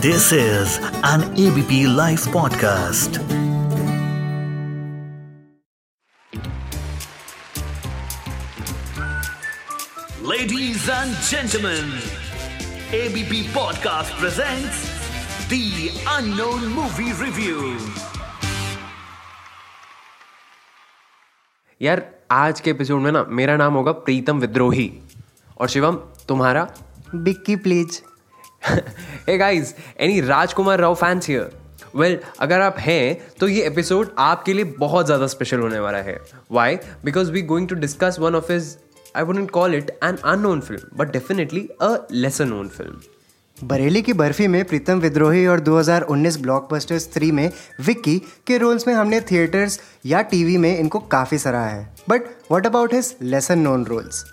This is an ABP live podcast ladies and gentleman ABP podcast present the unknown movie review यार आज के episode में ना मेरा नाम होगा प्रीतम विद्रोही और शिवम तुम्हारा? Bikki please hey guys any Rajkummar Rao fans here well अगर आप हैं तो ये एपिसोड आपके लिए बहुत ज़्यादा स्पेशल होने वाला है। Why because we going to discuss one of his I wouldn't call it an unknown film but definitely a lesser known film Bareilly की बर्फ़ी में प्रीतम विद्रोही और 2019 ब्लॉकबस्टर्स 3 में विक्की के रोल्स में हमने थिएटर्स या टीवी में इनको काफ़ी सराहा है। But what about his lesser known roles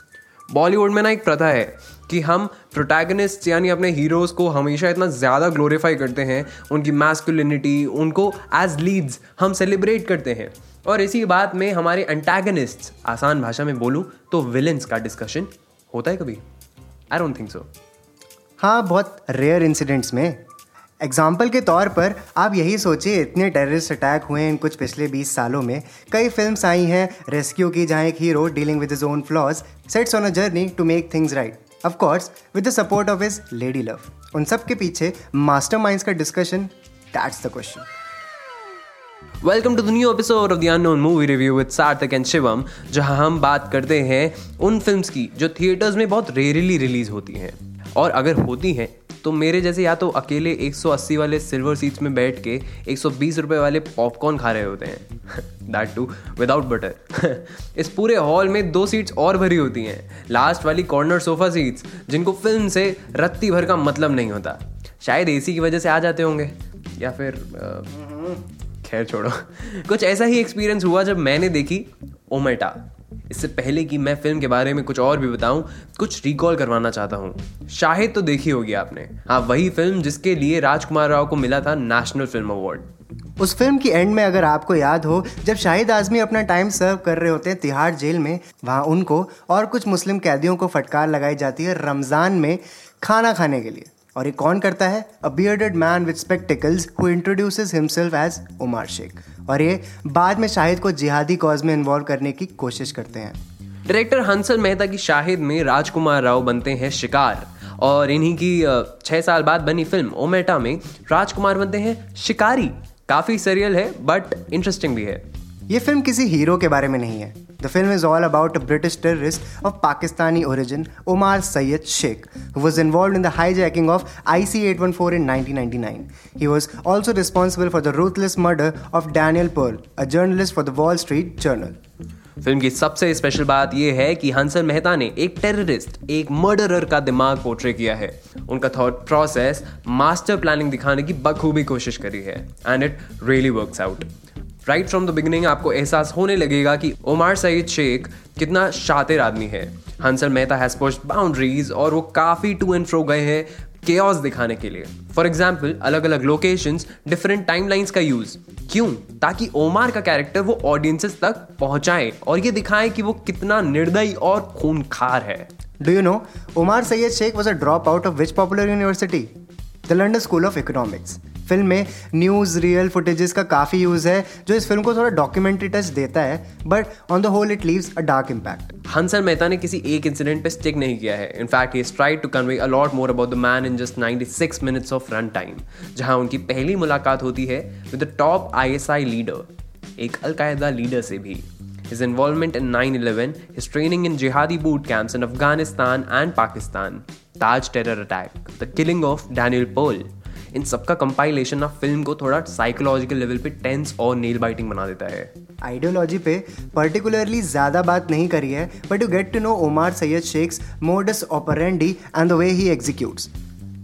Bollywood में ना एक प्रथा है कि हम प्रोटैगनिस्ट यानी अपने हीरोज़ को हमेशा इतना ज़्यादा ग्लोरीफाई करते हैं, उनकी मैस्कुलिनिटी उनको एज लीड्स हम सेलिब्रेट करते हैं। और इसी बात में हमारे एंटैगनिस्ट आसान भाषा में बोलूँ तो विलेंस का डिस्कशन होता है कभी? आई डोंट थिंक सो हाँ बहुत रेयर इंसिडेंट्स में एग्ज़ाम्पल के तौर पर, आप यही सोचिए, इतने टेररिस्ट अटैक हुए हैं इन कुछ पिछले 20 सालों में। कई फिल्म्स आई हैं रेस्क्यू की जहाँ एक hero dealing with own flaws sets on a journey to make things right of course with the support of his lady love उन सब के पीछे मास्टरमाइंड्स का discussion that's the question welcome to the new episode of the unknown movie review with Sarthak and Shivam जहाँ हम बात करते हैं उन फिल्म्स की जो थिएटर्स में बहुत रेयरली रिलीज़ होती हैं। और अगर होती हैं तो मेरे जैसे या तो अकेले 180 वाले सिल्वर सीट्स में बैठ के 120 रुपए वाले पॉपकॉर्न खा रहे होते हैं। दैट टू विदाउट बटर इस पूरे हॉल में दो सीट्स और भरी होती हैं। लास्ट वाली कॉर्नर सोफा सीट्स जिनको फ़िल्म से रत्ती भर का मतलब नहीं होता। शायद एसी की वजह से आ जाते होंगे। या फिर खैर छोड़ो। कुछ ऐसा ही एक्सपीरियंस हुआ जब मैंने देखी ओमेटा इससे पहले कि मैं फ़िल्म के बारे में कुछ और भी बताऊँ, कुछ रिकॉल करवाना चाहता हूँ। शाहिद तो देखी होगी आपने। हाँ वही फ़िल्म जिसके लिए राजकुमार राव को मिला था नेशनल फ़िल्म अवार्ड उस फ़िल्म की एंड में अगर आपको याद हो, जब शाहिद आजमी अपना टाइम सर्व कर रहे होते हैं तिहाड़ जेल में, वहाँ उनको और कुछ मुस्लिम कैदियों को फटकार लगाई जाती है रमज़ान में खाना खाने के लिए। और ये कौन करता है? A bearded man with spectacles who introduces himself as Umar Sheikh और ये बाद में शाहिद को जिहादी कॉज में इन्वॉल्व करने की कोशिश करते हैं। डायरेक्टर हंसल मेहता की शाहिद में राजकुमार राव बनते हैं शिकार और इन्हीं की छह साल बाद बनी फ़िल्म ओमेटा में राजकुमार बनते हैं शिकारी। काफ़ी सीरियल है बट इंटरेस्टिंग भी है। ये फ़िल्म किसी हीरो के बारे में नहीं है the film is all about a British terrorist of Pakistani origin Umar Syed Sheikh who was involved in the hijacking of IC-814 in 1999. He was also responsible for the ruthless murder of Daniel Pearl, a journalist for the Wall Street Journal. Film की सबसे special बात यह है कि हंसल मेहता ने एक terrorist एक murderer का दिमाग पोर्ट्रे किया है उनका थॉट प्रोसेस मास्टर प्लानिंग दिखाने की बखूबी कोशिश करी है and it really works out right from the beginning आपको एहसास होने लगेगा कि उमार सईद शेख कितना शातिर आदमी है। Hansal Mehta has pushed boundaries और वो काफ़ी टू एंड फ्रो गए हैं केओस दिखाने के लिए। फॉर एग्ज़ाम्पल अलग अलग लोकेशंस डिफरेंट टाइमलाइंस का यूज़ क्यों? ताकि ओमार का कैरेक्टर वो ऑडियंसेस तक पहुँचाए और ये दिखाए कि वो कितना निर्दयी और खूनखार है। Do you know, Umar Syed was a drop out of which popular university? The London School of Economics. Film में न्यूज़ रियल फुटेजेस का काफ़ी यूज़ है, जो इस फ़िल्म को थोड़ा डॉक्यूमेंट्री टच देता है but on the whole it leaves a dark impact Hansal Mehta ने किसी एक इंसिडेंट पे स्टिक नहीं किया है. In fact he tried to convey a lot more about the man in just 96 minutes of run time जहाँ उनकी पहली मुलाकात होती है with the top ISI leader एक अलकायदा लीडर से भी. His involvement in 9-11, his training in jihadi boot camps in Afghanistan and Pakistan, Taj terror attack, the killing of Daniel Pearl, इन सबका कंपाइलेशन ऑफ़ फ़िल्म को थोड़ा psychological level पे tense और nail biting बना देता है। आइडियोलॉजी पे पर्टिकुलरली ज़्यादा बात नहीं करी है but you get to know Omar Saeed Sheikh's modus operandi and the way he executes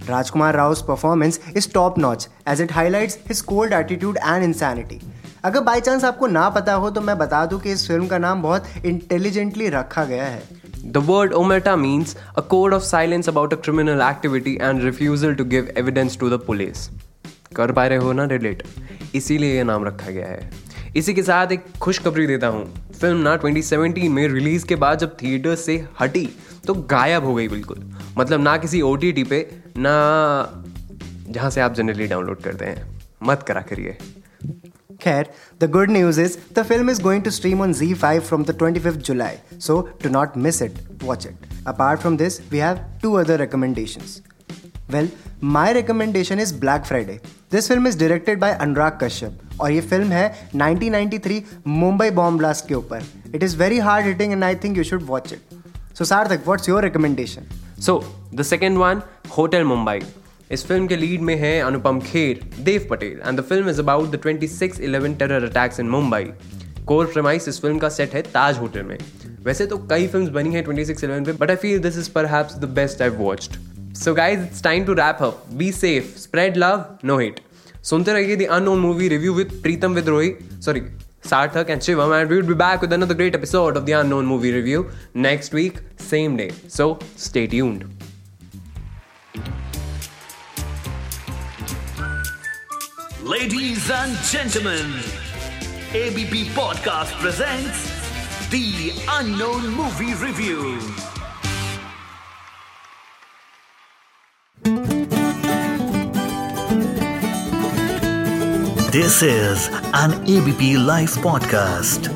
Rajkummar Rao performance is top notch as it highlights his cold attitude and insanity अगर by chance आपको ना पता हो तो मैं बता दूँ कि इस फ़िल्म का नाम बहुत इंटेलिजेंटली रखा गया है। The word omerta means a code of silence about a criminal activity and refusal to give evidence to the police. कर पा रहे हो ना रिलेट इसीलिए ये नाम रखा गया है। इसी के साथ एक खुशखबरी देता हूँ। फ़िल्म ना 2017 में रिलीज़ के बाद जब थिएटर से हटी तो गायब हो गई बिल्कुल। मतलब ना किसी ओटीटी पे, ना जहाँ से आप जनरली डाउनलोड करते हैं। मत करा करिए। Khair, the good news is the film is going to stream on Z5 from the 25th July, so do not miss it. Watch it. Apart from this, we have two other recommendations. Well, my recommendation is Black Friday. This film is directed by Anurag Kashyap और ये film है 1993 Mumbai bomb blast के ऊपर it is very hard hitting and I think you should watch it so Sarthak what's your recommendation so the second one hotel Mumbai इस film के lead में हैं Anupam Kher Dev Patel and the film is about the 2611 terror attacks in Mumbai core premise इस film का set है Taj hotel में। वैसे तो कई फिल्म्स बनी हैं 2611 पे but I feel this is perhaps the best I watched so guys it's time to wrap up be safe spread love no hate सुनते रहिए the unknown movie review with Pritam Vidrohi sorry Sarthak and Shivam, and we will be back with another great episode of the Unknown Movie Review next week, same day. So stay tuned. Ladies and gentlemen, ABP Podcast presents The Unknown Movie Review. This is an ABP Life Podcast.